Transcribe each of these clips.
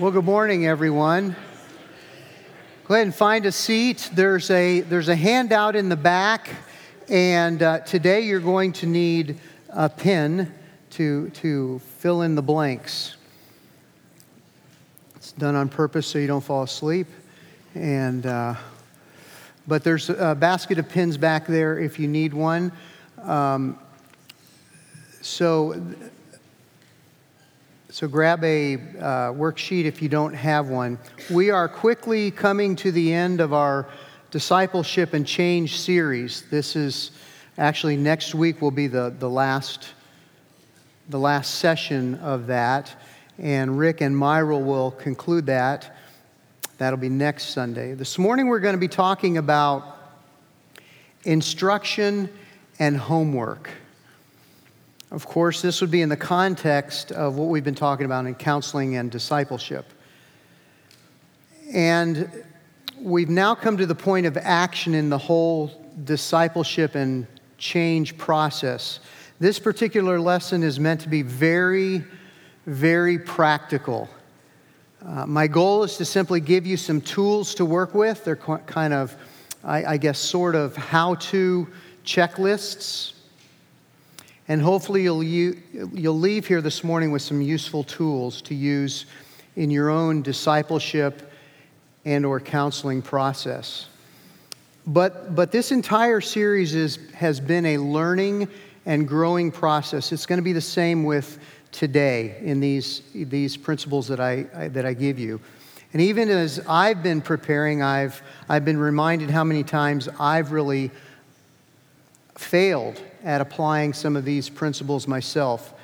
Well, good morning, everyone. Go ahead and find a seat. There's a, there's a handout in the back, and uh, today you're going to need a pen to, to fill in the blanks. It's done on purpose so you don't fall asleep. And, uh, but there's a basket of pins back there if you need one. Um, so so grab a uh, worksheet if you don't have one. We are quickly coming to the end of our discipleship and change series. This is actually next week will be the, the last the last session of that, and Rick and Myra will conclude that. That'll be next Sunday. This morning we're going to be talking about instruction and homework. Of course, this would be in the context of what we've been talking about in counseling and discipleship. And we've now come to the point of action in the whole discipleship and change process. This particular lesson is meant to be very, very practical. Uh, my goal is to simply give you some tools to work with. They're kind of, I, I guess, sort of how to checklists and hopefully, you'll, you'll leave here this morning with some useful tools to use in your own discipleship and or counseling process. But, but this entire series is, has been a learning and growing process. It's going to be the same with today in these, these principles that I, I, that I give you. And even as I've been preparing, I've, I've been reminded how many times I've really failed at applying some of these principles myself.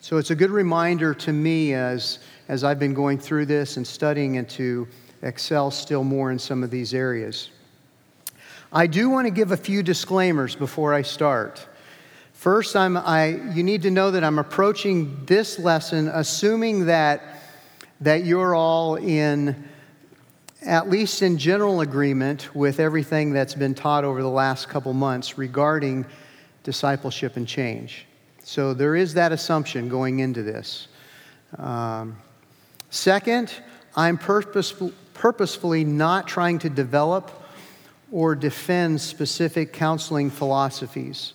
So it's a good reminder to me as, as I've been going through this and studying and to excel still more in some of these areas. I do want to give a few disclaimers before I start. First, I'm, I, you need to know that I'm approaching this lesson assuming that, that you're all in, at least in general agreement with everything that's been taught over the last couple months regarding discipleship and change. So there is that assumption going into this. Um, second, I'm purposeful, purposefully not trying to develop or defend specific counseling philosophies.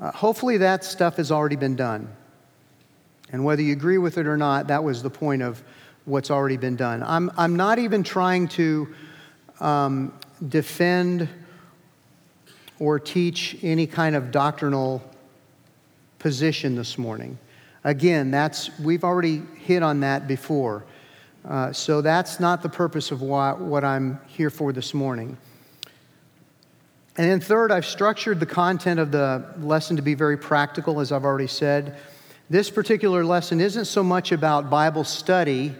Uh, hopefully, that stuff has already been done. And whether you agree with it or not, that was the point of what's already been done. I'm, I'm not even trying to um, defend or teach any kind of doctrinal position this morning. Again, that's we've already hit on that before. Uh, so that's not the purpose of what, what I'm here for this morning. And then, third, I've structured the content of the lesson to be very practical, as I've already said. This particular lesson isn't so much about Bible study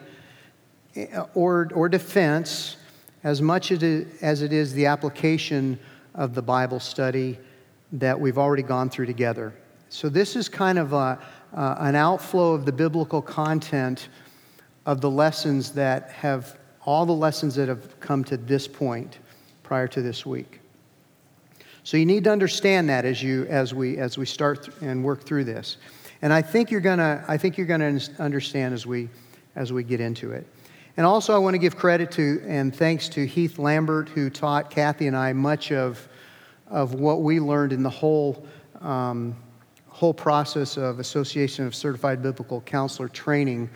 or, or defense as much as it is the application of the Bible study that we've already gone through together. So, this is kind of a, uh, an outflow of the biblical content of the lessons that have, all the lessons that have come to this point prior to this week. So, you need to understand that as, you, as, we, as we start and work through this. And I think you're going to, I think you're going to understand as we, as we get into it. And also, I want to give credit to and thanks to Heath Lambert, who taught Kathy and I much of, of what we learned in the whole, um, whole process of Association of Certified Biblical Counselor training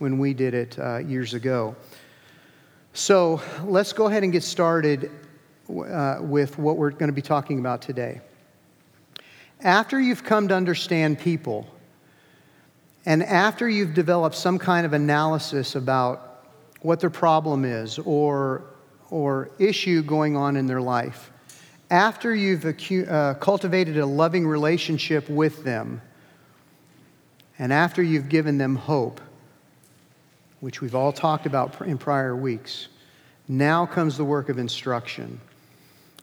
when we did it uh, years ago. So let's go ahead and get started uh, with what we're going to be talking about today. After you've come to understand people, and after you've developed some kind of analysis about what their problem is or, or issue going on in their life, after you've acu- uh, cultivated a loving relationship with them, and after you've given them hope, which we've all talked about in prior weeks, now comes the work of instruction.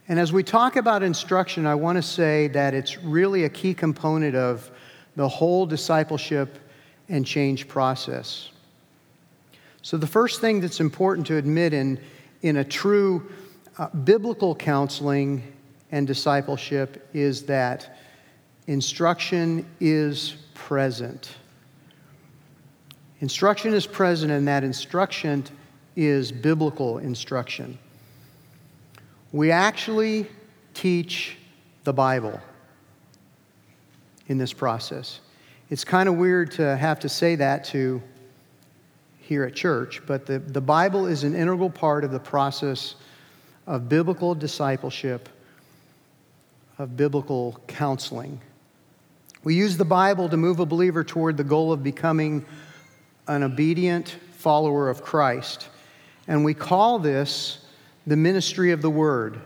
And as we talk about instruction, I want to say that it's really a key component of the whole discipleship and change process. So, the first thing that's important to admit in, in a true uh, biblical counseling and discipleship is that instruction is present. Instruction is present, and that instruction is biblical instruction. We actually teach the Bible in this process. It's kind of weird to have to say that to here at church, but the, the Bible is an integral part of the process of biblical discipleship, of biblical counseling. We use the Bible to move a believer toward the goal of becoming an obedient follower of Christ. And we call this the ministry of the Word.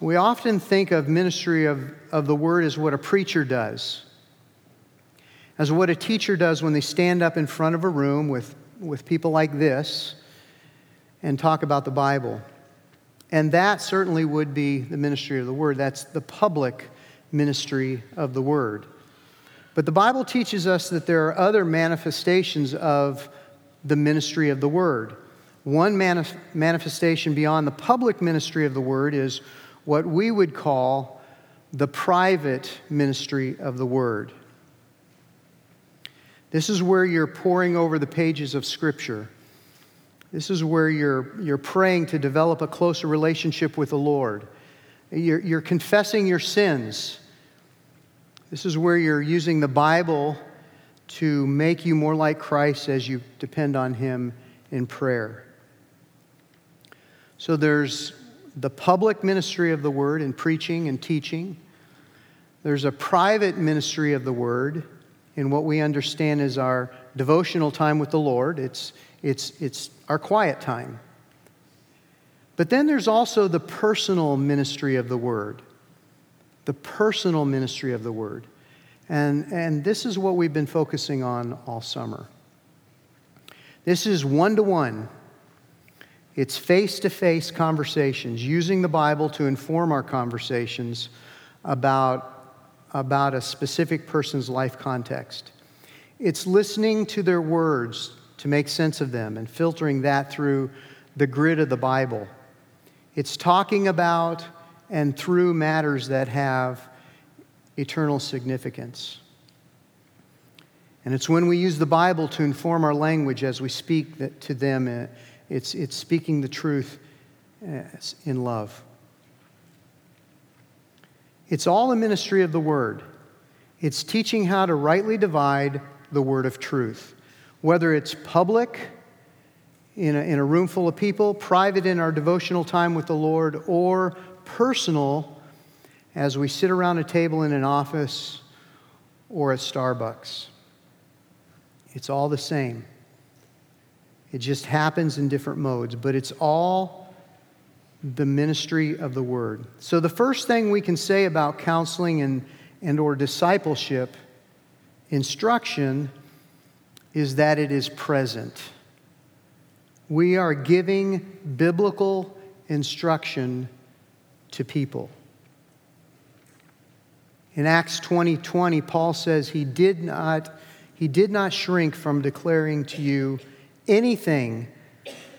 We often think of ministry of, of the Word as what a preacher does, as what a teacher does when they stand up in front of a room with, with people like this and talk about the Bible. And that certainly would be the ministry of the Word. That's the public ministry of the Word. But the Bible teaches us that there are other manifestations of the ministry of the Word. One manif- manifestation beyond the public ministry of the Word is what we would call the private ministry of the Word. This is where you're poring over the pages of Scripture. This is where you're, you're praying to develop a closer relationship with the Lord. You're, you're confessing your sins. This is where you're using the Bible to make you more like Christ as you depend on Him in prayer. So there's the public ministry of the word in preaching and teaching. There's a private ministry of the word in what we understand as our devotional time with the Lord. It's, it's, it's our quiet time. But then there's also the personal ministry of the word. The personal ministry of the word. And, and this is what we've been focusing on all summer. This is one to one it's face to face conversations, using the Bible to inform our conversations about, about a specific person's life context. It's listening to their words to make sense of them and filtering that through the grid of the Bible. It's talking about and through matters that have eternal significance. And it's when we use the Bible to inform our language as we speak to them it's, it's speaking the truth uh, in love. It's all a ministry of the word. It's teaching how to rightly divide the word of truth. Whether it's public in a, in a room full of people, private in our devotional time with the Lord, or personal as we sit around a table in an office or at Starbucks. It's all the same. It just happens in different modes, but it's all the ministry of the word. So the first thing we can say about counseling and, and or discipleship instruction is that it is present. We are giving biblical instruction to people. In Acts 20 20, Paul says he did not, he did not shrink from declaring to you anything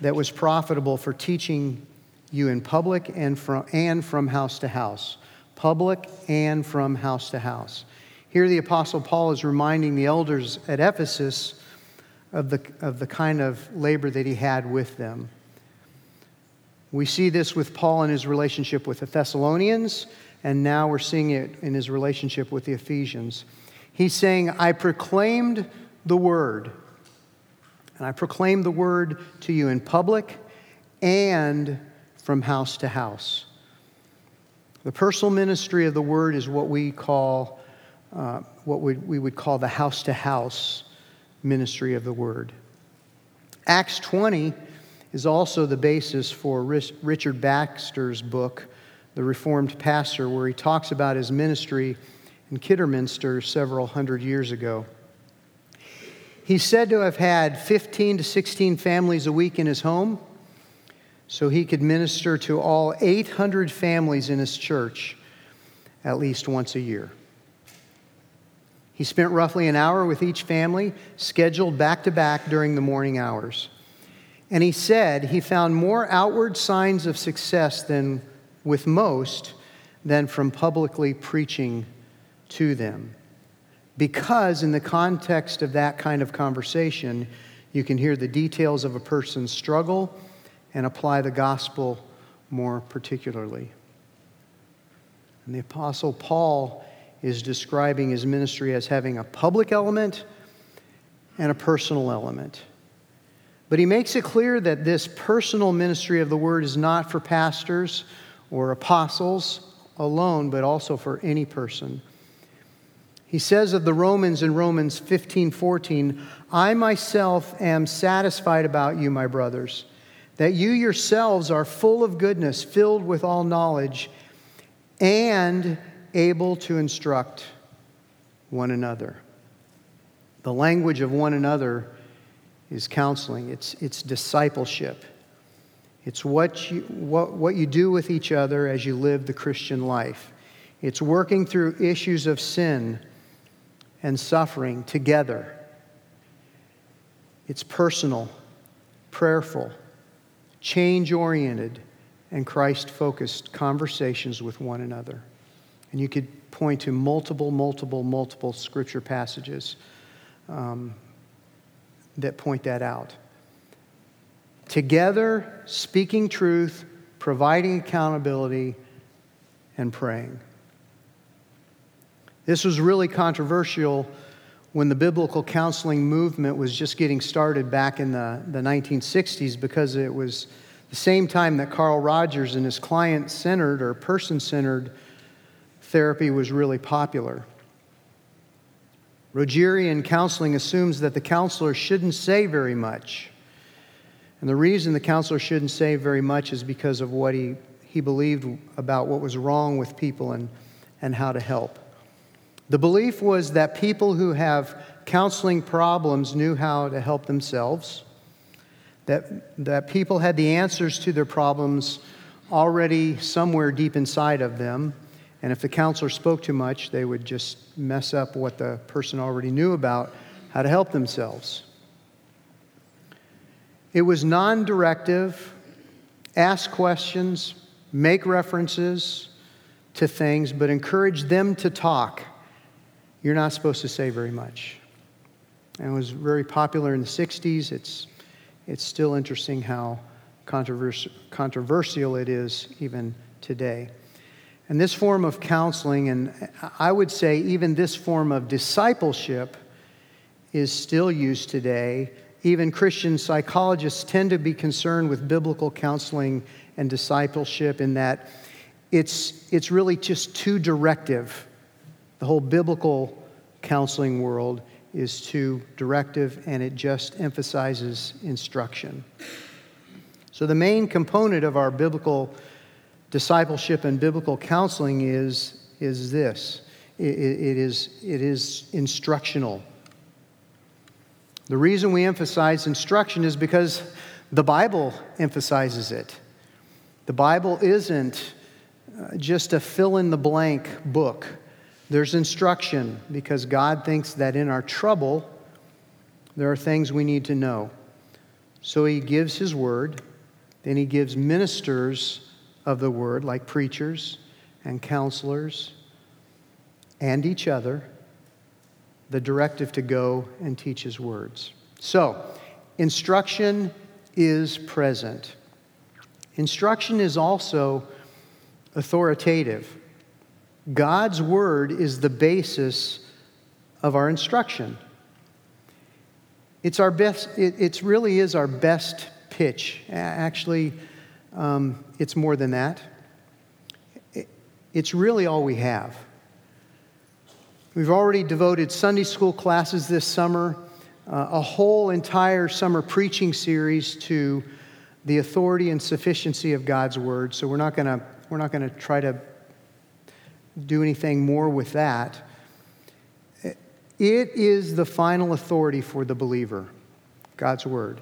that was profitable for teaching you in public and from, and from house to house. Public and from house to house. Here, the Apostle Paul is reminding the elders at Ephesus of the, of the kind of labor that he had with them. We see this with Paul in his relationship with the Thessalonians, and now we're seeing it in his relationship with the Ephesians. He's saying, I proclaimed the word and I proclaimed the word to you in public and from house to house. The personal ministry of the word is what we call, uh, what we, we would call the house to house ministry of the word. Acts 20 is also the basis for Richard Baxter's book, The Reformed Pastor, where he talks about his ministry in Kidderminster several hundred years ago. He's said to have had 15 to 16 families a week in his home, so he could minister to all 800 families in his church at least once a year. He spent roughly an hour with each family, scheduled back to back during the morning hours. And he said he found more outward signs of success than with most than from publicly preaching to them. because, in the context of that kind of conversation, you can hear the details of a person's struggle and apply the gospel more particularly. And the Apostle Paul is describing his ministry as having a public element and a personal element. But he makes it clear that this personal ministry of the word is not for pastors or apostles alone, but also for any person. He says of the Romans in Romans 15 14, I myself am satisfied about you, my brothers, that you yourselves are full of goodness, filled with all knowledge, and able to instruct one another. The language of one another is counseling, it's, it's discipleship. It's what you, what, what you do with each other as you live the Christian life. It's working through issues of sin and suffering together. It's personal, prayerful, change oriented, and Christ focused conversations with one another. And you could point to multiple, multiple, multiple scripture passages um, that point that out. Together, speaking truth, providing accountability, and praying. This was really controversial when the biblical counseling movement was just getting started back in the, the 1960s because it was the same time that Carl Rogers and his client centered or person centered therapy was really popular. Rogerian counseling assumes that the counselor shouldn't say very much. And the reason the counselor shouldn't say very much is because of what he, he believed about what was wrong with people and, and how to help. The belief was that people who have counseling problems knew how to help themselves, that, that people had the answers to their problems already somewhere deep inside of them, and if the counselor spoke too much, they would just mess up what the person already knew about how to help themselves. It was non directive, ask questions, make references to things, but encourage them to talk. You're not supposed to say very much. And it was very popular in the 60s. It's, it's still interesting how controversial, controversial it is even today. And this form of counseling, and I would say even this form of discipleship, is still used today. Even Christian psychologists tend to be concerned with biblical counseling and discipleship in that it's, it's really just too directive. The whole biblical counseling world is too directive and it just emphasizes instruction. So, the main component of our biblical discipleship and biblical counseling is, is this it, it, is, it is instructional. The reason we emphasize instruction is because the Bible emphasizes it. The Bible isn't uh, just a fill in the blank book. There's instruction because God thinks that in our trouble, there are things we need to know. So He gives His word, then He gives ministers of the word, like preachers and counselors and each other, the directive to go and teach his words. So, instruction is present. Instruction is also authoritative. God's word is the basis of our instruction. It's our best, it, it really is our best pitch. Actually, um, it's more than that. It's really all we have. We've already devoted Sunday school classes this summer, uh, a whole entire summer preaching series to the authority and sufficiency of God's word. So we're not going to we're not going to try to do anything more with that. It is the final authority for the believer, God's word.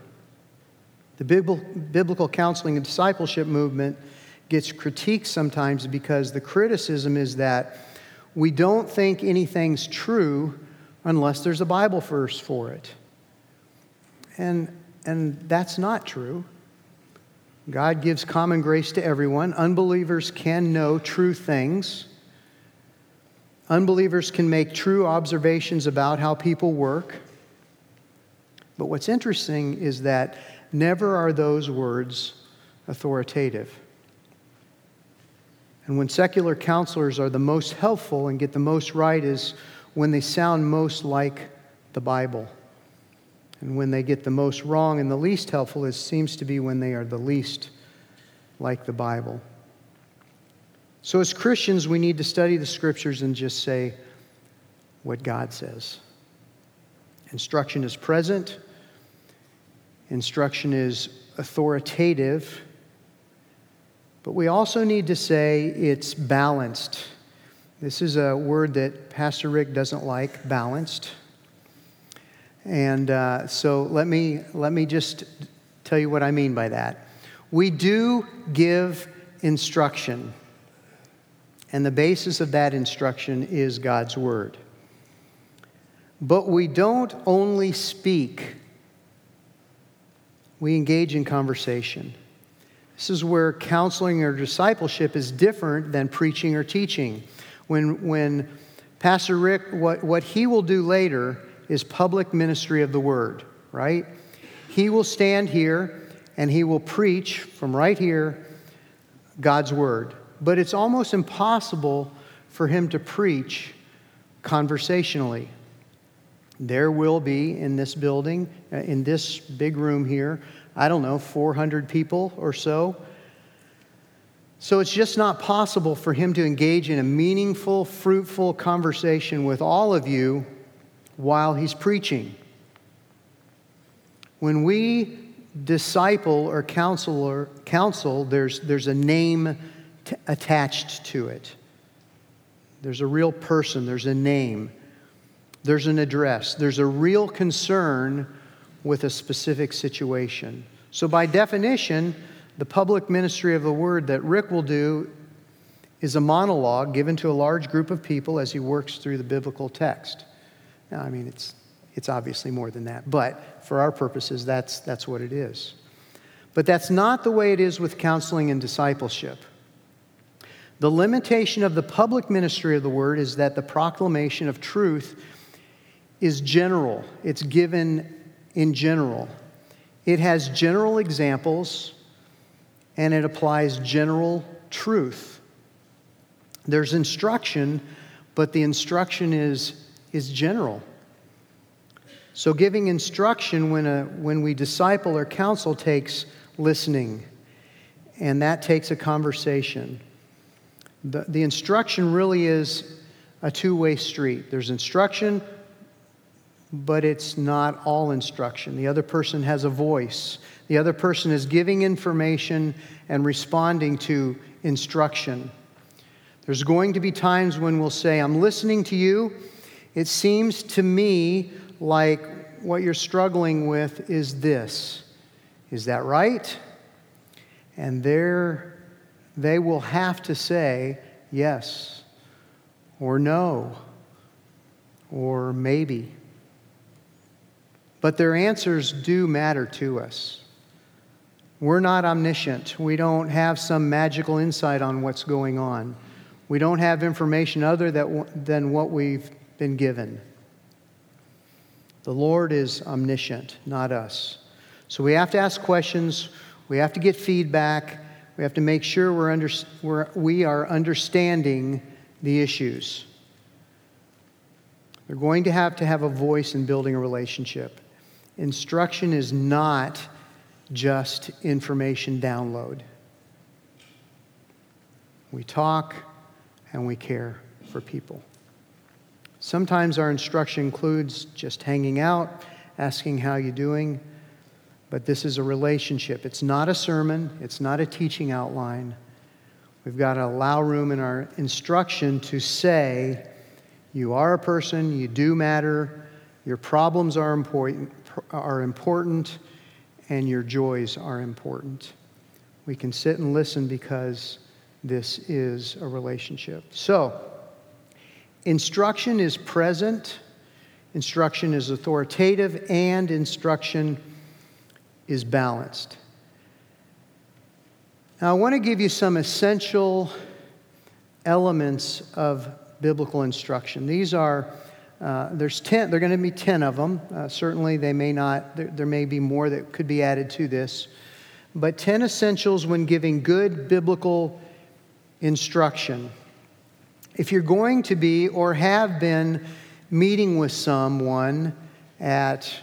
The biblical counseling and discipleship movement gets critiqued sometimes because the criticism is that we don't think anything's true unless there's a Bible verse for it. And, and that's not true. God gives common grace to everyone. Unbelievers can know true things. Unbelievers can make true observations about how people work. But what's interesting is that never are those words authoritative. And when secular counselors are the most helpful and get the most right is when they sound most like the Bible. And when they get the most wrong and the least helpful, it seems to be when they are the least like the Bible. So, as Christians, we need to study the scriptures and just say what God says. Instruction is present, instruction is authoritative, but we also need to say it's balanced. This is a word that Pastor Rick doesn't like balanced. And uh, so let me, let me just tell you what I mean by that. We do give instruction, and the basis of that instruction is God's Word. But we don't only speak, we engage in conversation. This is where counseling or discipleship is different than preaching or teaching. When, when Pastor Rick, what, what he will do later is public ministry of the word, right? He will stand here and he will preach from right here God's word. But it's almost impossible for him to preach conversationally. There will be in this building, uh, in this big room here, I don't know, 400 people or so. So it's just not possible for him to engage in a meaningful, fruitful conversation with all of you while he's preaching. When we disciple or counsel, or counsel there's, there's a name t- attached to it. There's a real person, there's a name, there's an address, there's a real concern with a specific situation. So, by definition, the public ministry of the word that Rick will do is a monologue given to a large group of people as he works through the biblical text. Now, I mean, it's, it's obviously more than that, but for our purposes, that's, that's what it is. But that's not the way it is with counseling and discipleship. The limitation of the public ministry of the word is that the proclamation of truth is general, it's given in general. It has general examples and it applies general truth. There's instruction, but the instruction is is general. So, giving instruction when, a, when we disciple or counsel takes listening, and that takes a conversation. The, the instruction really is a two way street. There's instruction, but it's not all instruction. The other person has a voice, the other person is giving information and responding to instruction. There's going to be times when we'll say, I'm listening to you it seems to me like what you're struggling with is this. Is that right? And there they will have to say yes or no or maybe. But their answers do matter to us. We're not omniscient. We don't have some magical insight on what's going on. We don't have information other than what we've been given. The Lord is omniscient, not us. So we have to ask questions, we have to get feedback, we have to make sure we're under, we're, we are understanding the issues. They're going to have to have a voice in building a relationship. Instruction is not just information download. We talk and we care for people. Sometimes our instruction includes just hanging out, asking how you're doing, but this is a relationship. It's not a sermon, it's not a teaching outline. We've got to allow room in our instruction to say, you are a person, you do matter, your problems are important, are important and your joys are important. We can sit and listen because this is a relationship. So, Instruction is present, instruction is authoritative, and instruction is balanced. Now, I want to give you some essential elements of biblical instruction. These are, uh, there's 10, there are going to be 10 of them. Uh, certainly, they may not, there, there may be more that could be added to this. But 10 essentials when giving good biblical instruction. If you're going to be or have been meeting with someone at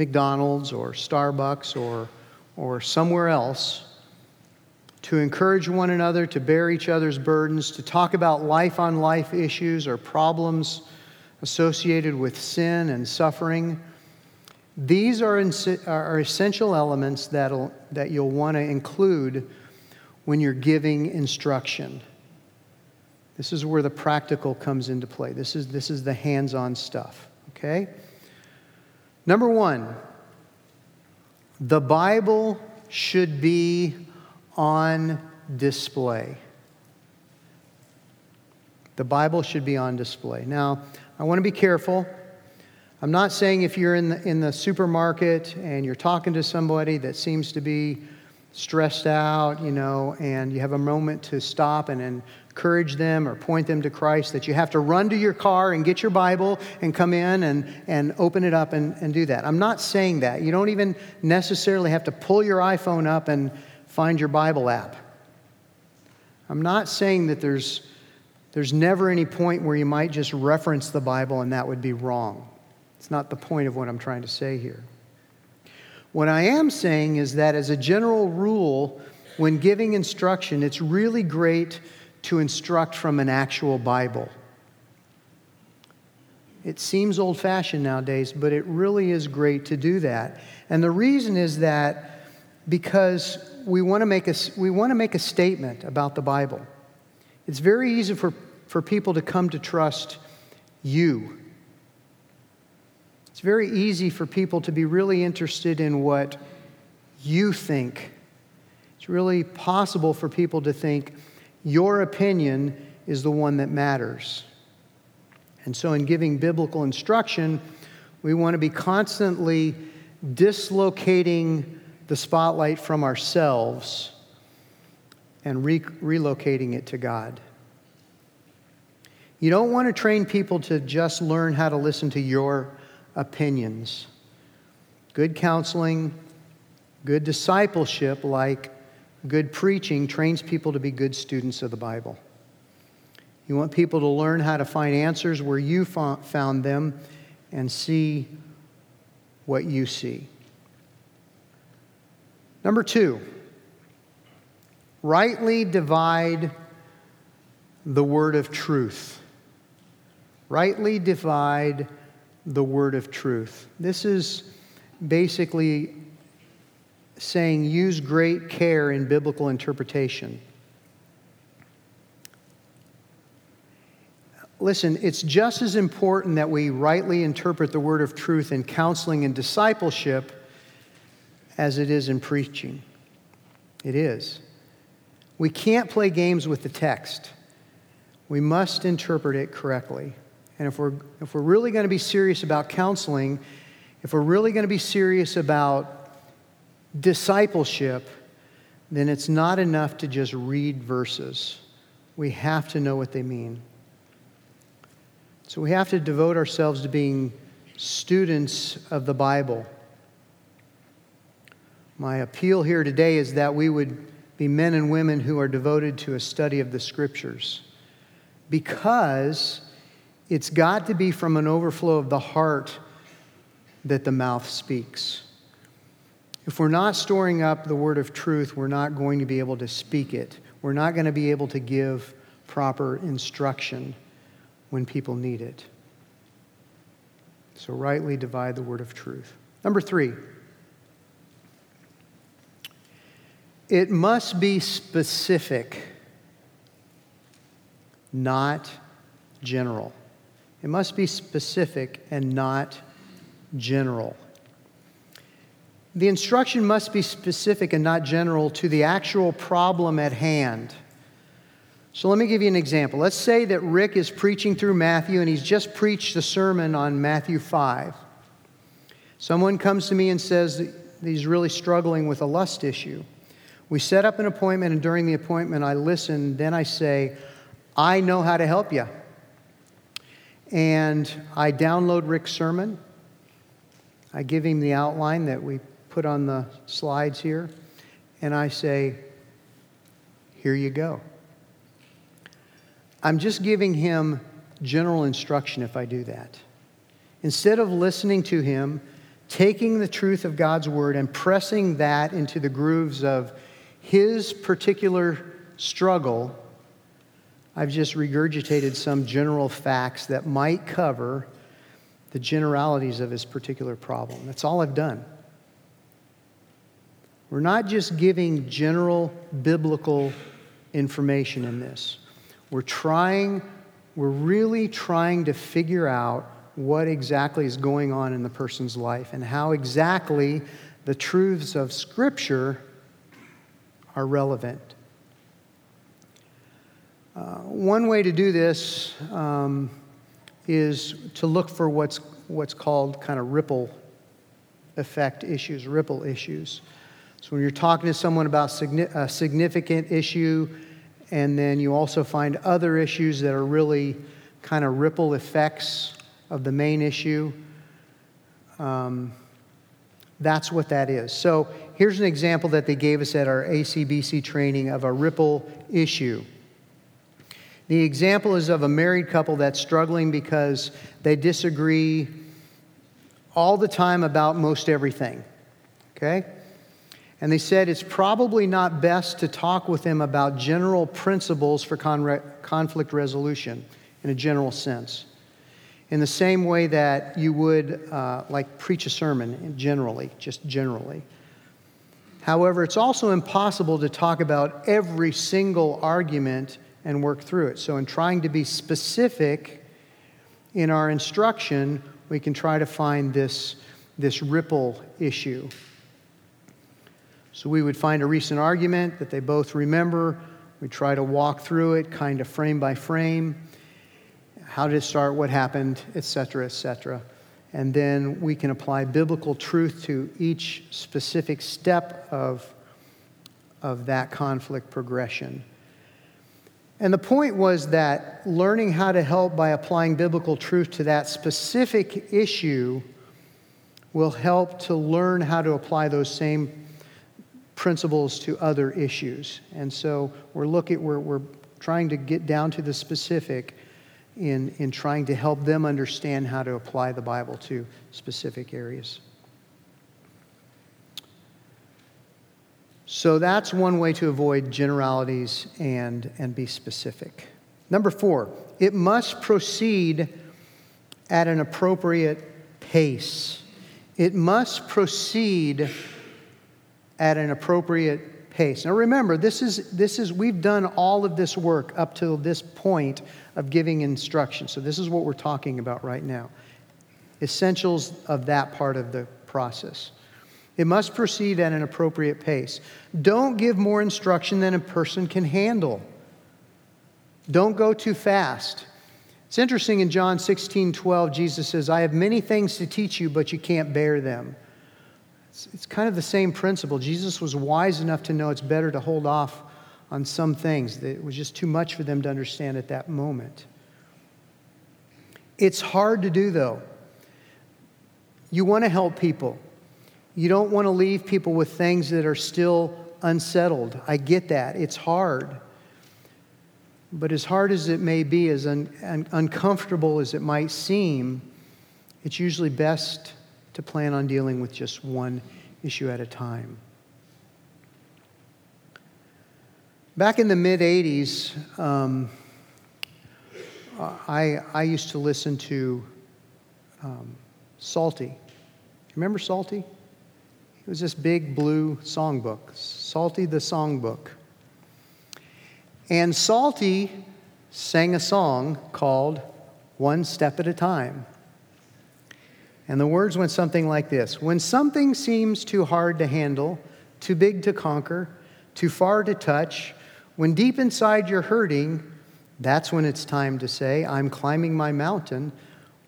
McDonald's or Starbucks or, or somewhere else, to encourage one another, to bear each other's burdens, to talk about life on life issues or problems associated with sin and suffering. These are, are essential elements that'll, that you'll want to include when you're giving instruction. This is where the practical comes into play. This is, this is the hands on stuff, okay? Number one, the Bible should be on display. The Bible should be on display. Now, I want to be careful. I'm not saying if you're in the, in the supermarket and you're talking to somebody that seems to be stressed out, you know, and you have a moment to stop and encourage them or point them to Christ, that you have to run to your car and get your Bible and come in and, and open it up and, and do that. I'm not saying that. You don't even necessarily have to pull your iPhone up and find your Bible app. I'm not saying that there's, there's never any point where you might just reference the Bible and that would be wrong. It's not the point of what I'm trying to say here. What I am saying is that, as a general rule, when giving instruction, it's really great to instruct from an actual Bible. It seems old fashioned nowadays, but it really is great to do that. And the reason is that because we want to make a, we want to make a statement about the Bible. It's very easy for, for people to come to trust you. It's very easy for people to be really interested in what you think. It's really possible for people to think your opinion is the one that matters. And so, in giving biblical instruction, we want to be constantly dislocating the spotlight from ourselves and re- relocating it to God. You don't want to train people to just learn how to listen to your opinions. Good counseling, good discipleship, like good preaching, trains people to be good students of the Bible. You want people to learn how to find answers where you found them and see what you see. Number two, rightly divide the word of truth. Rightly divide the word of truth. This is basically saying use great care in biblical interpretation. Listen, it's just as important that we rightly interpret the word of truth in counseling and discipleship as it is in preaching. It is. We can't play games with the text. We must interpret it correctly. And if we're, if we're really going to be serious about counseling, if we're really going to be serious about discipleship, then it's not enough to just read verses. We have to know what they mean. So we have to devote ourselves to being students of the Bible my appeal here today is that we would be men and women who are devoted to a study of the scriptures because it's got to be from an overflow of the heart that the mouth speaks. If we're not storing up the word of truth, we're not going to be able to speak it. We're not going to be able to give proper instruction when people need it. So, rightly divide the word of truth. Number three, It must be specific, not general. It must be specific and not general. The instruction must be specific and not general to the actual problem at hand. So let me give you an example. Let's say that Rick is preaching through Matthew and he's just preached a sermon on Matthew 5. Someone comes to me and says that he's really struggling with a lust issue. We set up an appointment, and during the appointment, I listen. Then I say, I know how to help you. And I download Rick's sermon. I give him the outline that we put on the slides here. And I say, Here you go. I'm just giving him general instruction if I do that. Instead of listening to him, taking the truth of God's word and pressing that into the grooves of his particular struggle, I've just regurgitated some general facts that might cover the generalities of his particular problem. That's all I've done. We're not just giving general biblical information in this. We're trying, we're really trying to figure out what exactly is going on in the person's life and how exactly the truths of Scripture are relevant. Uh, one way to do this um, is to look for what's, what's called kind of ripple effect issues, ripple issues. So when you're talking to someone about a significant issue, and then you also find other issues that are really kind of ripple effects of the main issue. Um, that's what that is. So here's an example that they gave us at our ACBC training of a ripple issue. The example is of a married couple that's struggling because they disagree all the time about most everything. Okay? And they said it's probably not best to talk with them about general principles for con- conflict resolution in a general sense. In the same way that you would, uh, like, preach a sermon generally, just generally. However, it's also impossible to talk about every single argument and work through it. So, in trying to be specific in our instruction, we can try to find this, this ripple issue so we would find a recent argument that they both remember. We try to walk through it kind of frame by frame. How did it start? What happened? Etc., etc. And then we can apply biblical truth to each specific step of, of that conflict progression. And the point was that learning how to help by applying biblical truth to that specific issue will help to learn how to apply those same principles to other issues. And so we're looking, we're, we're trying to get down to the specific in, in trying to help them understand how to apply the Bible to specific areas. So that's one way to avoid generalities and, and be specific. Number four, it must proceed at an appropriate pace. It must proceed at an appropriate pace. Now remember, this is, this is we've done all of this work up to this point of giving instruction. So this is what we're talking about right now. Essentials of that part of the process. It must proceed at an appropriate pace. Don't give more instruction than a person can handle. Don't go too fast. It's interesting in John 16 12, Jesus says, I have many things to teach you, but you can't bear them. It's, it's kind of the same principle. Jesus was wise enough to know it's better to hold off on some things, that it was just too much for them to understand at that moment. It's hard to do, though. You want to help people. You don't want to leave people with things that are still unsettled. I get that. It's hard. But as hard as it may be, as un- un- uncomfortable as it might seem, it's usually best to plan on dealing with just one issue at a time. Back in the mid 80s, um, I, I used to listen to um, Psalty. Remember Psalty? It was this big blue songbook, Psalty the Songbook. And Psalty sang a song called One Step at a Time. And the words went something like this When something seems too hard to handle, too big to conquer, too far to touch, when deep inside you're hurting, that's when it's time to say, I'm climbing my mountain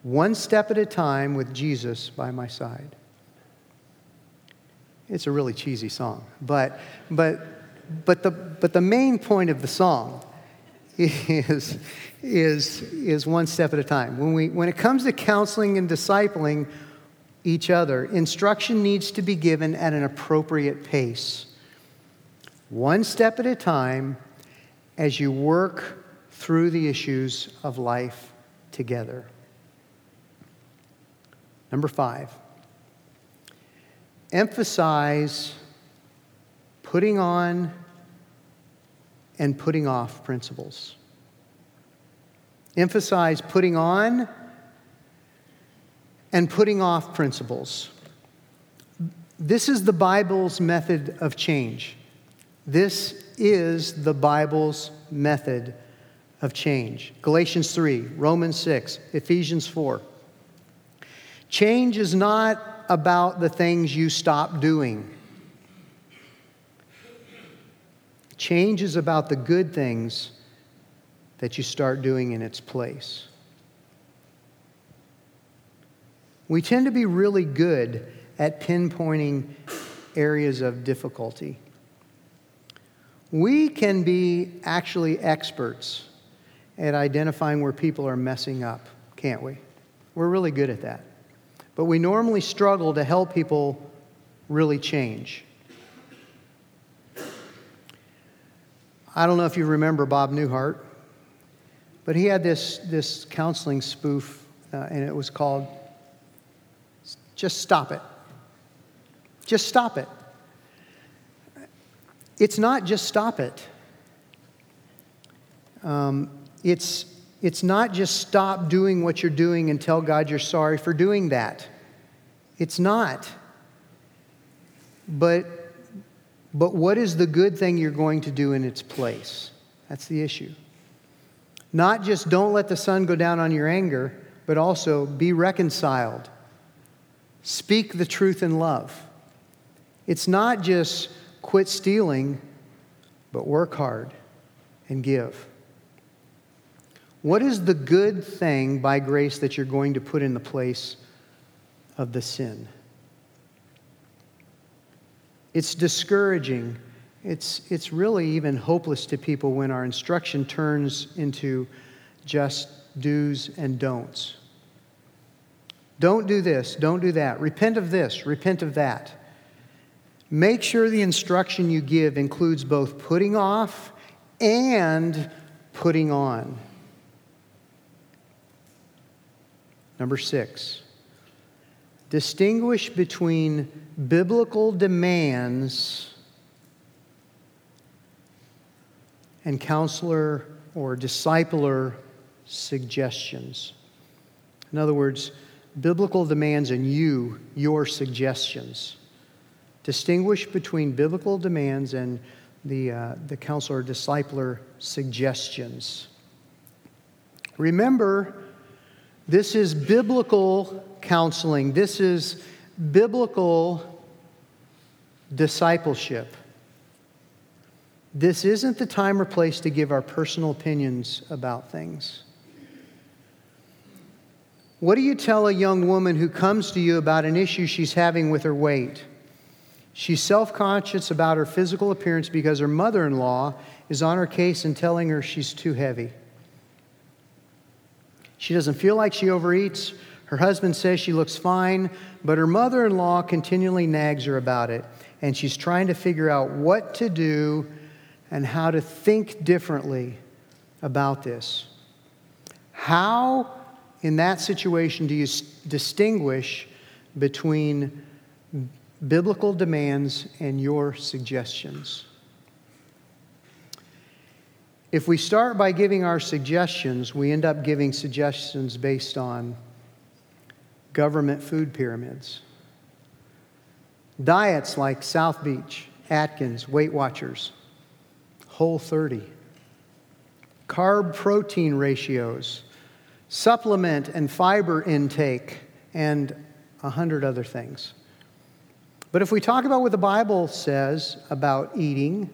one step at a time with Jesus by my side. It's a really cheesy song, but, but, but, the, but the main point of the song is, is, is one step at a time. When, we, when it comes to counseling and discipling each other, instruction needs to be given at an appropriate pace. One step at a time as you work through the issues of life together. Number five, emphasize putting on and putting off principles. Emphasize putting on and putting off principles. This is the Bible's method of change. This is the Bible's method of change. Galatians 3, Romans 6, Ephesians 4. Change is not about the things you stop doing. Change is about the good things that you start doing in its place. We tend to be really good at pinpointing areas of difficulty. We can be actually experts at identifying where people are messing up, can't we? We're really good at that. But we normally struggle to help people really change. I don't know if you remember Bob Newhart, but he had this, this counseling spoof, uh, and it was called Just Stop It. Just stop it. It's not just stop it. Um, it's, it's not just stop doing what you're doing and tell God you're sorry for doing that. It's not. But but what is the good thing you're going to do in its place? That's the issue. Not just don't let the sun go down on your anger, but also be reconciled. Speak the truth in love. It's not just quit stealing, but work hard and give. What is the good thing by grace that you're going to put in the place of the sin? It's discouraging. It's, it's really even hopeless to people when our instruction turns into just do's and don'ts. Don't do this, don't do that. Repent of this, repent of that. Make sure the instruction you give includes both putting off and putting on. Number six, distinguish between biblical demands and counselor or discipler suggestions. In other words, biblical demands and you, your suggestions. Distinguish between biblical demands and the, uh, the counselor discipler suggestions. Remember, this is biblical counseling. This is biblical discipleship. This isn't the time or place to give our personal opinions about things. What do you tell a young woman who comes to you about an issue she's having with her weight? She's self conscious about her physical appearance because her mother in law is on her case and telling her she's too heavy. She doesn't feel like she overeats. Her husband says she looks fine, but her mother in law continually nags her about it. And she's trying to figure out what to do and how to think differently about this. How, in that situation, do you distinguish between biblical demands and your suggestions? If we start by giving our suggestions, we end up giving suggestions based on government food pyramids. Diets like South Beach, Atkins, Weight Watchers, Whole 30. Carb protein ratios, supplement and fiber intake, and a hundred other things. But if we talk about what the Bible says about eating,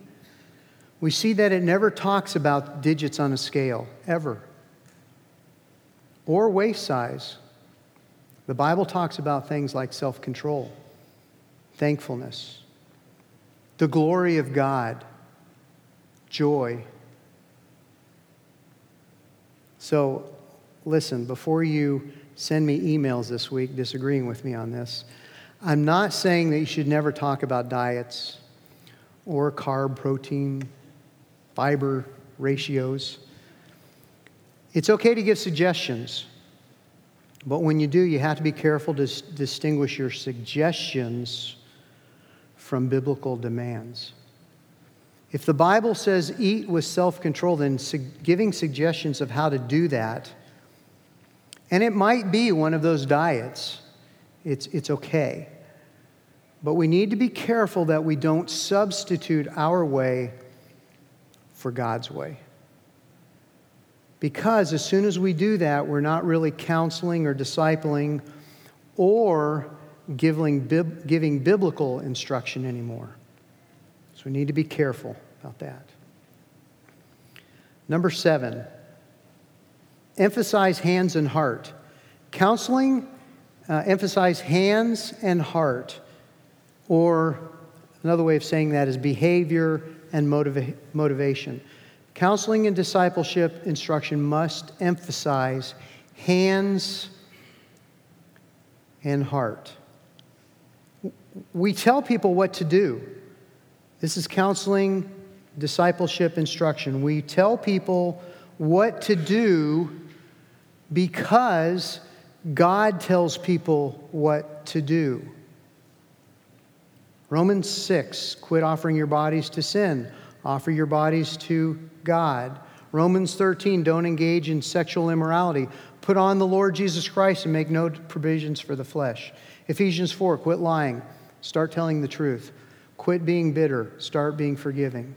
we see that it never talks about digits on a scale, ever, or waist size. The Bible talks about things like self control, thankfulness, the glory of God, joy, So, listen, before you send me emails this week disagreeing with me on this, I'm not saying that you should never talk about diets or carb, protein, fiber ratios. It's okay to give suggestions, but when you do, you have to be careful to s- distinguish your suggestions from biblical demands. If the Bible says eat with self control, then su- giving suggestions of how to do that, and it might be one of those diets, it's, it's okay. But we need to be careful that we don't substitute our way for God's way. Because as soon as we do that, we're not really counseling or discipling or giving, giving biblical instruction anymore. So we need to be careful about that. Number seven, emphasize hands and heart. Counseling, uh, emphasize hands and heart, or another way of saying that is behavior and motiva- motivation. Counseling and discipleship instruction must emphasize hands and heart. We tell people what to do. This is counseling, discipleship instruction. We tell people what to do because God tells people what to do. Romans 6, quit offering your bodies to sin, offer your bodies to God. Romans 13, don't engage in sexual immorality. Put on the Lord Jesus Christ and make no provisions for the flesh. Ephesians 4, quit lying, start telling the truth. Quit being bitter, start being forgiving.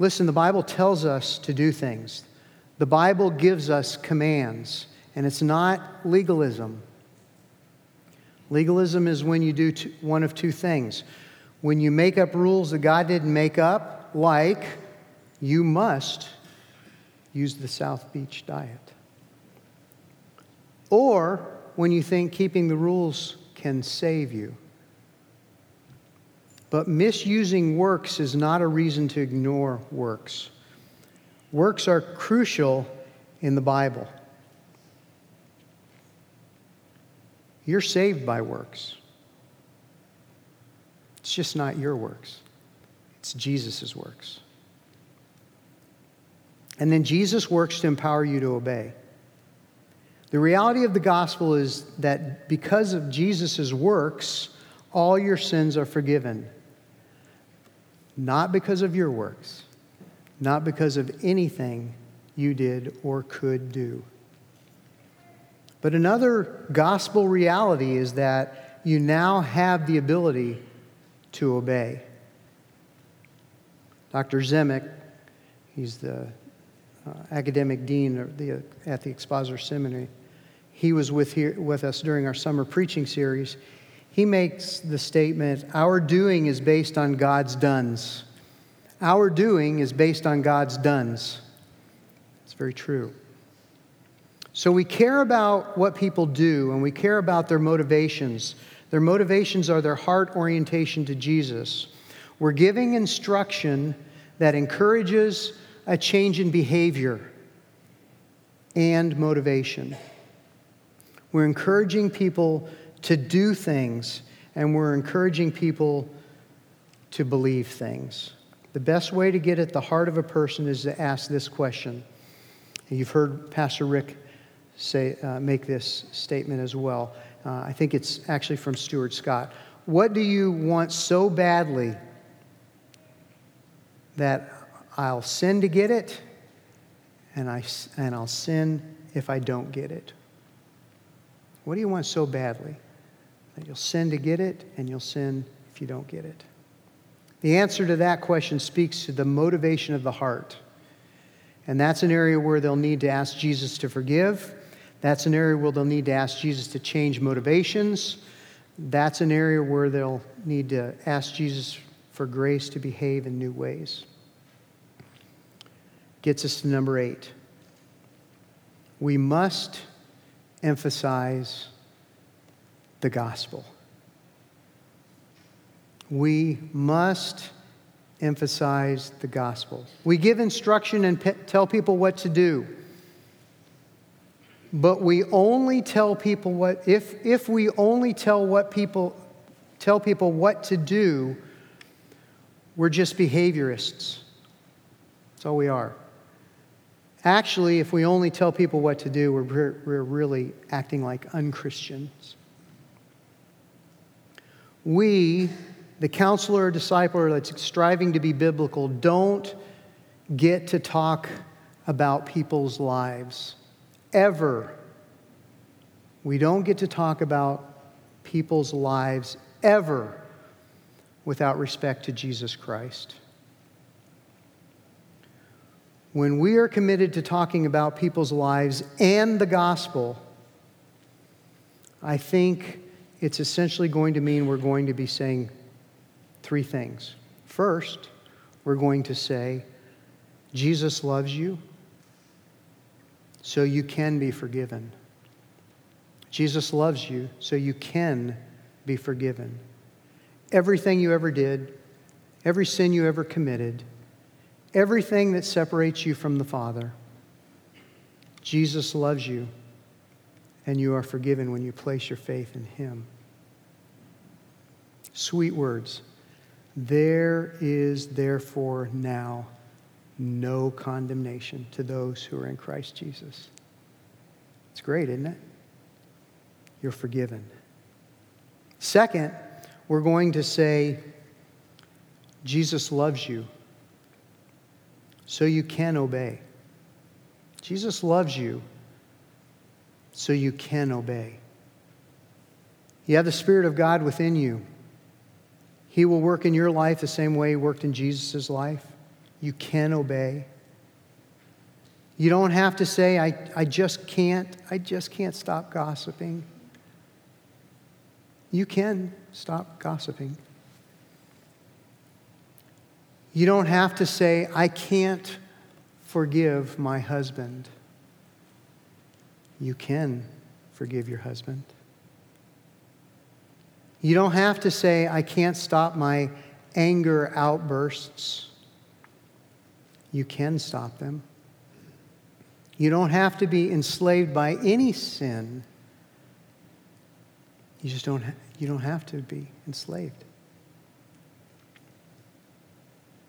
Listen, the Bible tells us to do things. The Bible gives us commands, and it's not legalism. Legalism is when you do one of two things. When you make up rules that God didn't make up, like you must use the South Beach diet. Or when you think keeping the rules can save you. But misusing works is not a reason to ignore works. Works are crucial in the Bible. You're saved by works. It's just not your works, it's Jesus' works. And then Jesus works to empower you to obey. The reality of the gospel is that because of Jesus' works, all your sins are forgiven. Not because of your works, not because of anything you did or could do. But another gospel reality is that you now have the ability to obey. Dr. Zemek, he's the uh, academic dean the, at the Expositor Seminary, he was with, here, with us during our summer preaching series. He makes the statement Our doing is based on God's dones. Our doing is based on God's dones. It's very true. So we care about what people do and we care about their motivations. Their motivations are their heart orientation to Jesus. We're giving instruction that encourages a change in behavior and motivation. We're encouraging people to do things, and we're encouraging people to believe things. The best way to get at the heart of a person is to ask this question. You've heard Pastor Rick say, uh, make this statement as well. Uh, I think it's actually from Stuart Scott. What do you want so badly that I'll sin to get it, and, I, and I'll sin if I don't get it? What do you want so badly? That you'll sin to get it, and you'll sin if you don't get it. The answer to that question speaks to the motivation of the heart. And that's an area where they'll need to ask Jesus to forgive. That's an area where they'll need to ask Jesus to change motivations. That's an area where they'll need to ask Jesus for grace to behave in new ways. Gets us to number eight. We must emphasize the gospel. We must emphasize the gospel. We give instruction and pe- tell people what to do. But we only tell people what if if we only tell what people tell people what to do, we're just behaviorists. That's all we are. Actually, if we only tell people what to do, we're, we're really acting like unchristians. We, the counselor or discipler that's striving to be biblical, don't get to talk about people's lives. Ever. We don't get to talk about people's lives ever without respect to Jesus Christ. When we are committed to talking about people's lives and the gospel, I think it's essentially going to mean we're going to be saying three things. First, we're going to say, Jesus loves you, so you can be forgiven. Jesus loves you, so you can be forgiven. Everything you ever did, every sin you ever committed, everything that separates you from the Father, Jesus loves you and you are forgiven when you place your faith in Him. Sweet words. There is therefore now no condemnation to those who are in Christ Jesus. It's great, isn't it? You're forgiven. Second, we're going to say, Jesus loves you, so you can obey. Jesus loves you, so you can obey. You have the Spirit of God within you. He will work in your life the same way He worked in Jesus' life. You can obey. You don't have to say, I, I just can't, I just can't stop gossiping. You can stop gossiping. You don't have to say, I can't forgive my husband you can forgive your husband. You don't have to say, I can't stop my anger outbursts. You can stop them. You don't have to be enslaved by any sin. You just don't, ha- you don't have to be enslaved.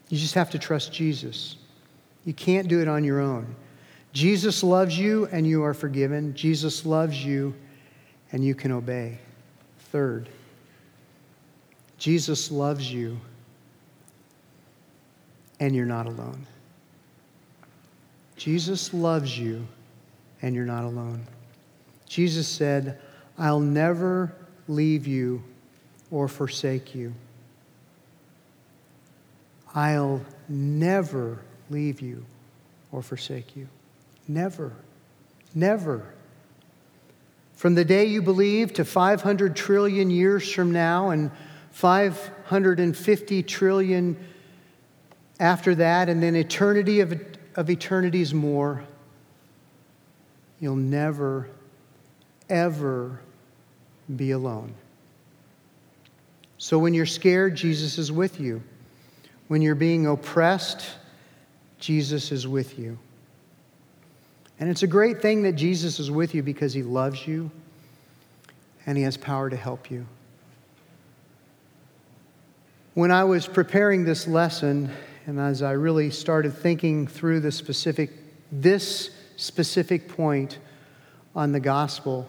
You just have to trust Jesus. You can't do it on your own. Jesus loves you and you are forgiven. Jesus loves you and you can obey. Third, Jesus loves you and you're not alone. Jesus loves you and you're not alone. Jesus said, I'll never leave you or forsake you. I'll never leave you or forsake you. Never. Never. From the day you believe to 500 trillion years from now and 550 trillion after that, and then eternity of, of eternities more, you'll never, ever be alone. So when you're scared, Jesus is with you. When you're being oppressed, Jesus is with you. And it's a great thing that Jesus is with you because he loves you and he has power to help you. When I was preparing this lesson, and as I really started thinking through the specific, this specific point on the gospel,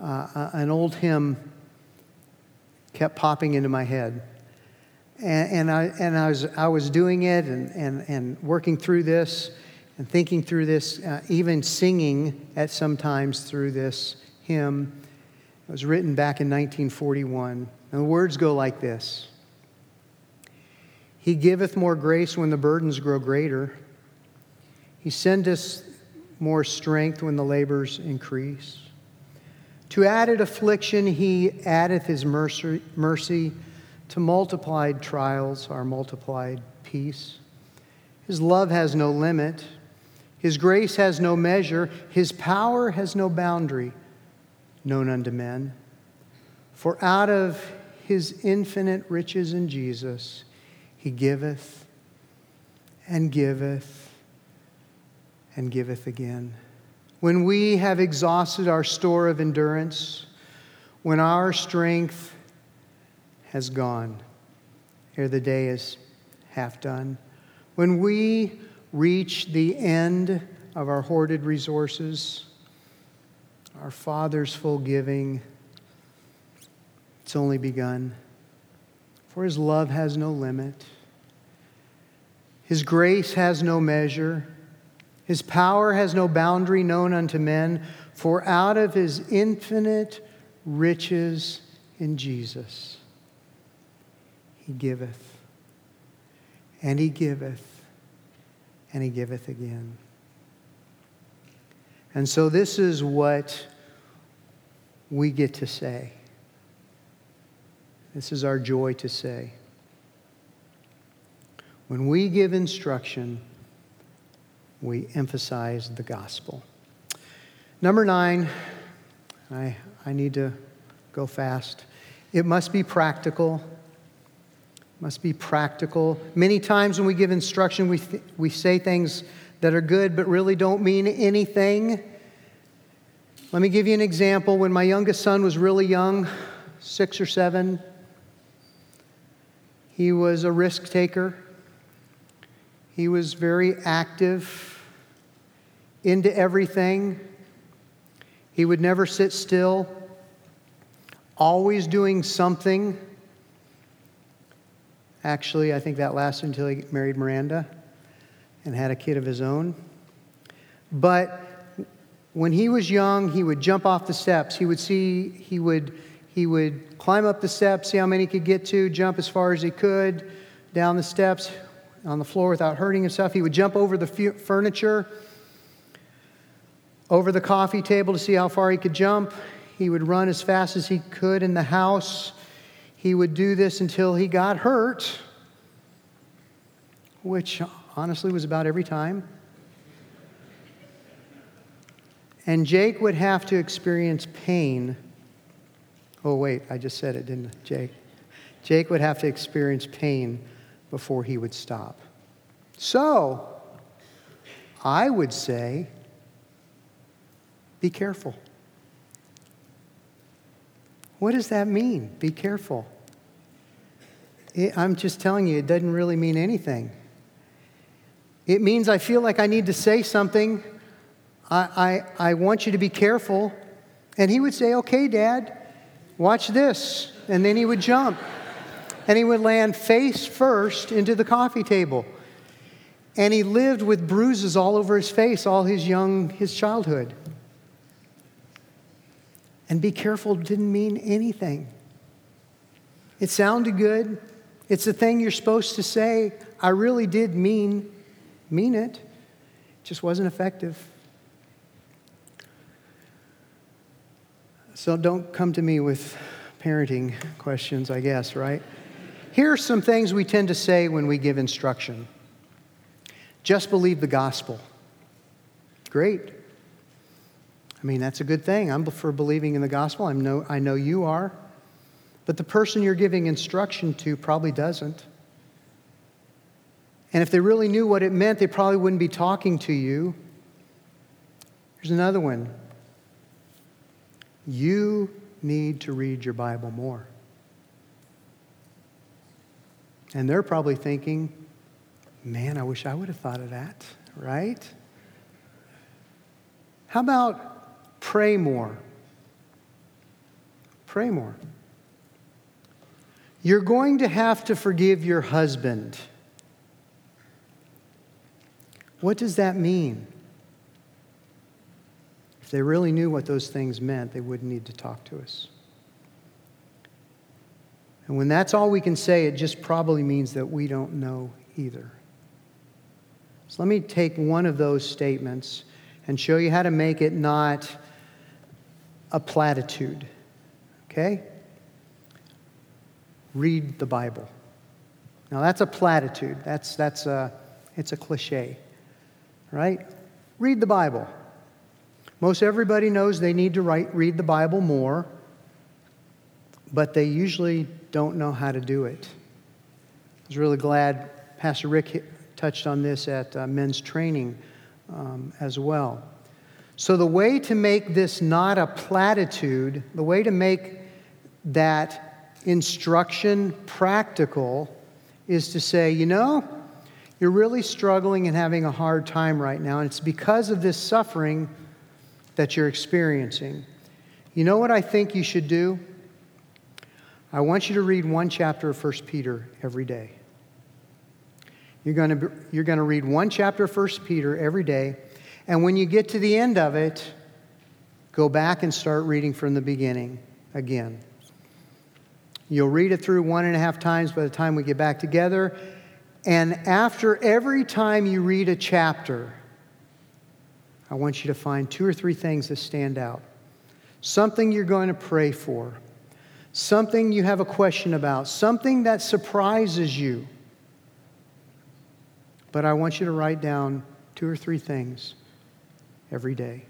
uh, an old hymn kept popping into my head. And, and, I, and I, was, I was doing it and, and, and working through this and thinking through this, uh, even singing at some times through this hymn. It was written back in 1941. And the words go like this He giveth more grace when the burdens grow greater. He sendeth more strength when the labors increase. To added affliction, he addeth his mercy, mercy. To multiplied trials are multiplied peace. His love has no limit. His grace has no measure, His power has no boundary known unto men. For out of His infinite riches in Jesus, He giveth and giveth and giveth again. When we have exhausted our store of endurance, when our strength has gone, ere the day is half done, when we reach the end of our hoarded resources, our Father's full giving, it's only begun. For his love has no limit, his grace has no measure, his power has no boundary known unto men. For out of his infinite riches in Jesus, he giveth, and he giveth, and he giveth again. And so, this is what we get to say. This is our joy to say. When we give instruction, we emphasize the gospel. Number nine, I, I need to go fast. It must be practical. It Must be practical. Many times when we give instruction, we, th- we say things that are good but really don't mean anything. Let me give you an example. When my youngest son was really young, six or seven, he was a risk taker. He was very active, into everything. He would never sit still, always doing something. Actually, I think that lasted until he married Miranda and had a kid of his own. But when he was young, he would jump off the steps. He would see, he would he would climb up the steps, see how many he could get to, jump as far as he could down the steps on the floor without hurting himself. He would jump over the furniture, over the coffee table to see how far he could jump. He would run as fast as he could in the house. He would do this until he got hurt, which honestly was about every time. And Jake would have to experience pain Oh, wait, I just said it, didn't I, Jake? Jake would have to experience pain before he would stop. So, I would say, be careful. What does that mean? Be careful. It, I'm just telling you, it doesn't really mean anything. It means I feel like I need to say something. I, I, I want you to be careful. And he would say, Okay, Dad, Watch this. And then he would jump. And he would land face first into the coffee table. And he lived with bruises all over his face all his young, his childhood. And be careful didn't mean anything. It sounded good. It's the thing you're supposed to say. I really did mean, mean it. It just wasn't effective. So don't come to me with parenting questions, I guess, right? Here are some things we tend to say when we give instruction just believe the gospel. Great. I mean, that's a good thing. I'm for believing in the gospel. I know, I know you are. But the person you're giving instruction to probably doesn't. And if they really knew what it meant, they probably wouldn't be talking to you. Here's another one you need to read your Bible more. And they're probably thinking, man, I wish I would have thought of that, right? How about pray more? Pray more. You're going to have to forgive your husband. What does that mean? If they really knew what those things meant, they wouldn't need to talk to us. And when that's all we can say, it just probably means that we don't know either. So let me take one of those statements and show you how to make it not a platitude. Okay? Read the Bible. Now that's a platitude. That's that's a it's a cliche. Right? Read the Bible. Most everybody knows they need to write, read the Bible more, but they usually don't know how to do it. I was really glad Pastor Rick touched on this at uh, men's training um, as well. So, the way to make this not a platitude, the way to make that instruction practical is to say, you know, you're really struggling and having a hard time right now, and it's because of this suffering that you're experiencing. You know what I think you should do? I want you to read one chapter of 1 Peter every day. You're going to, you're going to read one chapter of 1 Peter every day, and when you get to the end of it, go back and start reading from the beginning again. You'll read it through one and a half times by the time we get back together. And after every time you read a chapter, I want you to find two or three things that stand out. Something you're going to pray for, something you have a question about, something that surprises you. But I want you to write down two or three things every day.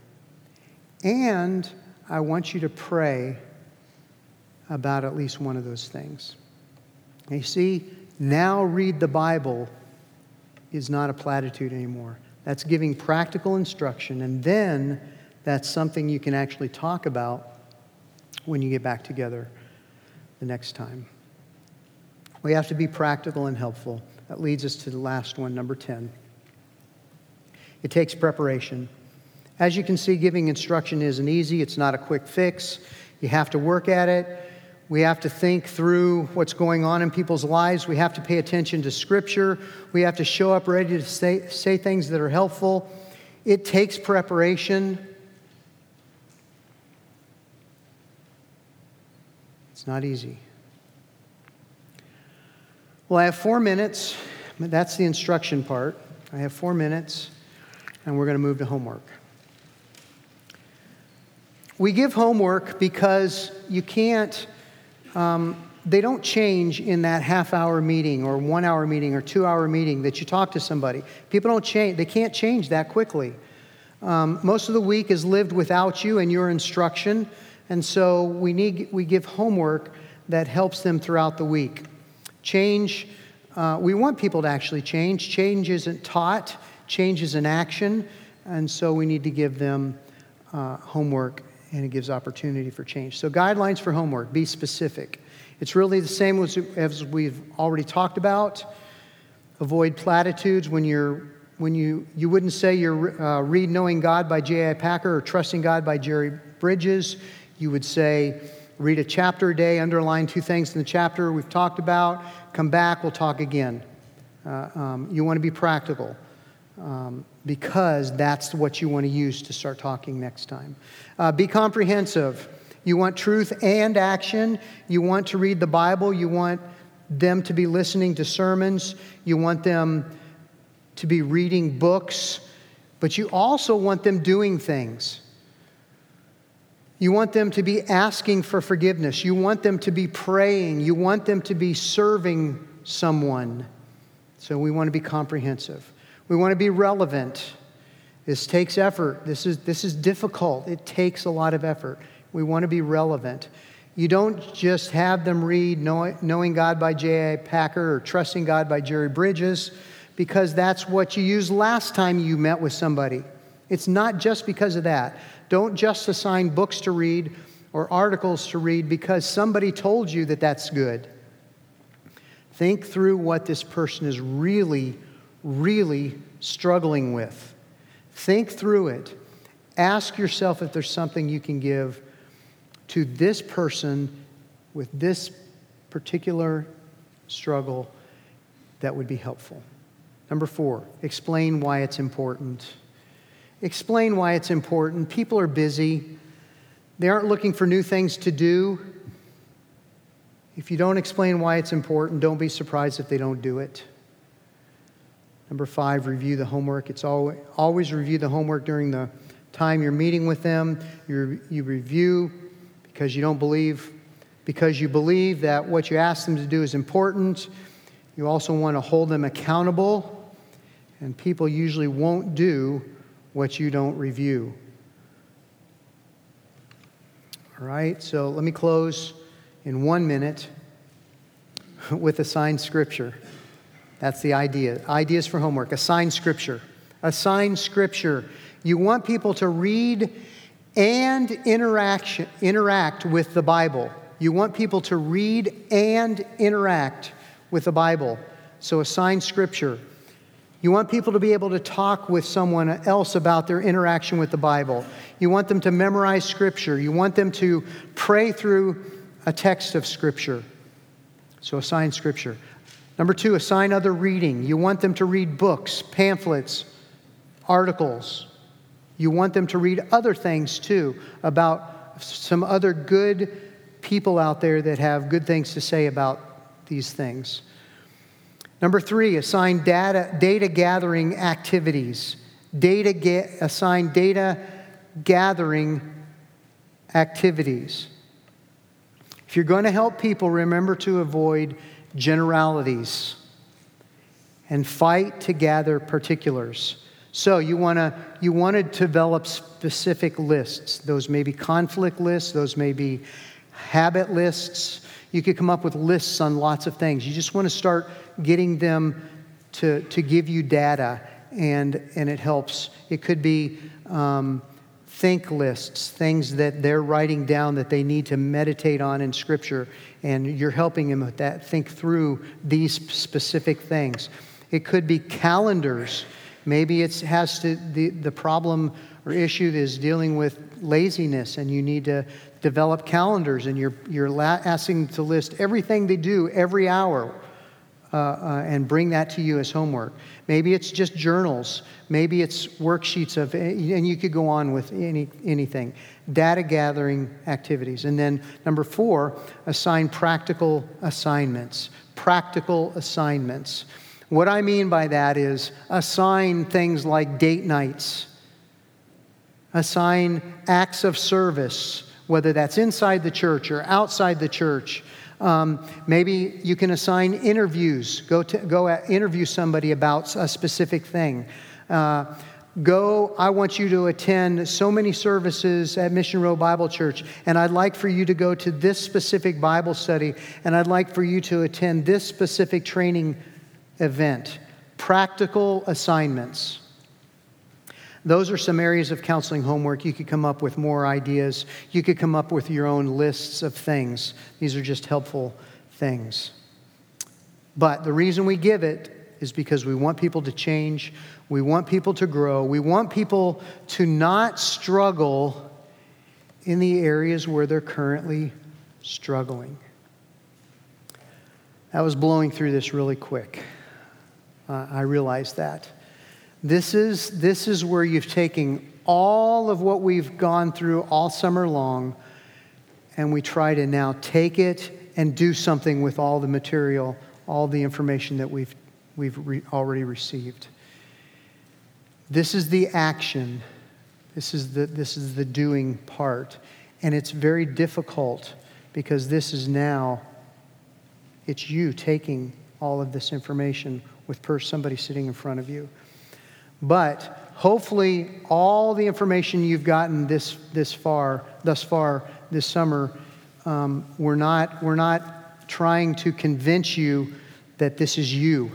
And I want you to pray about at least one of those things. You see, now read the Bible is not a platitude anymore. That's giving practical instruction, and then that's something you can actually talk about when you get back together the next time. We have to be practical and helpful. That leads us to the last one, number 10. It takes preparation. As you can see, giving instruction isn't easy, it's not a quick fix. You have to work at it. We have to think through what's going on in people's lives. We have to pay attention to Scripture. We have to show up ready to say, say things that are helpful. It takes preparation. It's not easy. Well, I have four minutes. That's the instruction part. I have four minutes, and we're going to move to homework. We give homework because you can't um, they don't change in that half hour meeting or one hour meeting or two hour meeting that you talk to somebody. People don't change, they can't change that quickly. Um, most of the week is lived without you and your instruction, and so we, need, we give homework that helps them throughout the week. Change, uh, we want people to actually change. Change isn't taught, change is an action, and so we need to give them uh, homework and it gives opportunity for change. So, guidelines for homework be specific. It's really the same as, as we've already talked about. Avoid platitudes when you're when you you wouldn't say you're uh, read knowing God by J.I. Packer or trusting God by Jerry Bridges. You would say read a chapter a day, underline two things in the chapter we've talked about. Come back, we'll talk again. Uh, um, you want to be practical um, because that's what you want to use to start talking next time. Uh, be comprehensive. You want truth and action. You want to read the Bible. You want them to be listening to sermons. You want them to be reading books. But you also want them doing things. You want them to be asking for forgiveness. You want them to be praying. You want them to be serving someone. So we want to be comprehensive. We want to be relevant. This takes effort. This is, this is difficult. It takes a lot of effort. We want to be relevant. You don't just have them read Knowing God by J.I. Packer or Trusting God by Jerry Bridges because that's what you used last time you met with somebody. It's not just because of that. Don't just assign books to read or articles to read because somebody told you that that's good. Think through what this person is really really struggling with. Think through it. Ask yourself if there's something you can give to this person with this particular struggle that would be helpful. Number four, explain why it's important. Explain why it's important. People are busy, they aren't looking for new things to do. If you don't explain why it's important, don't be surprised if they don't do it. Number five, review the homework. It's always, always review the homework during the time you're meeting with them. You, you review because you don't believe, because you believe that what you ask them to do is important. You also want to hold them accountable, and people usually won't do what you don't review. All right, so let me close in one minute with a signed scripture. That's the idea. Ideas for homework. Assign scripture. Assign scripture. You want people to read and interaction, interact with the Bible. You want people to read and interact with the Bible. So assign scripture. You want people to be able to talk with someone else about their interaction with the Bible. You want them to memorize scripture. You want them to pray through a text of scripture. So assign scripture. Number two, assign other reading. You want them to read books, pamphlets, articles. You want them to read other things too about some other good people out there that have good things to say about these things. Number three, assign data, data gathering activities. Data ga- assign data gathering activities. If you're going to help people, remember to avoid generalities and fight to gather particulars. So you want to you want to develop specific lists. Those may be conflict lists, those may be habit lists. You could come up with lists on lots of things. You just want to start getting them to, to give you data, and, and it helps. It could be um, think lists, things that they're writing down that they need to meditate on in Scripture, and you're helping them with that, think through these specific things. It could be calendars. Maybe it has to, the, the problem or issue is dealing with laziness, and you need to develop calendars, and you're, you're asking them to list everything they do every hour uh, uh, and bring that to you as homework. Maybe it's just journals. Maybe it's worksheets of, and you could go on with any, anything. Data gathering activities. And then number four, assign practical assignments. Practical assignments. What I mean by that is assign things like date nights, assign acts of service, whether that's inside the church or outside the church. Um, maybe you can assign interviews. Go, to, go interview somebody about a specific thing. Uh, go, I want you to attend so many services at Mission Road Bible Church, and I'd like for you to go to this specific Bible study, and I'd like for you to attend this specific training event. Practical assignments. Those are some areas of counseling homework. You could come up with more ideas. You could come up with your own lists of things. These are just helpful things. But the reason we give it is because we want people to change, we want people to grow, we want people to not struggle in the areas where they're currently struggling. I was blowing through this really quick. Uh, I realized that. This is, this is where you've taken all of what we've gone through all summer long, and we try to now take it and do something with all the material, all the information that we've, we've re- already received. This is the action. This is the, this is the doing part. And it's very difficult because this is now, it's you taking all of this information with somebody sitting in front of you. But hopefully, all the information you've gotten this, this far, thus far this summer, um, we're, not, we're not trying to convince you that this is you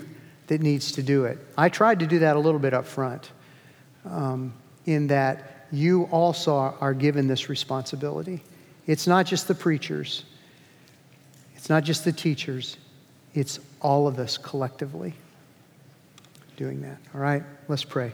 that needs to do it. I tried to do that a little bit up front, um, in that you also are given this responsibility. It's not just the preachers, it's not just the teachers, it's all of us collectively doing that. All right, let's pray.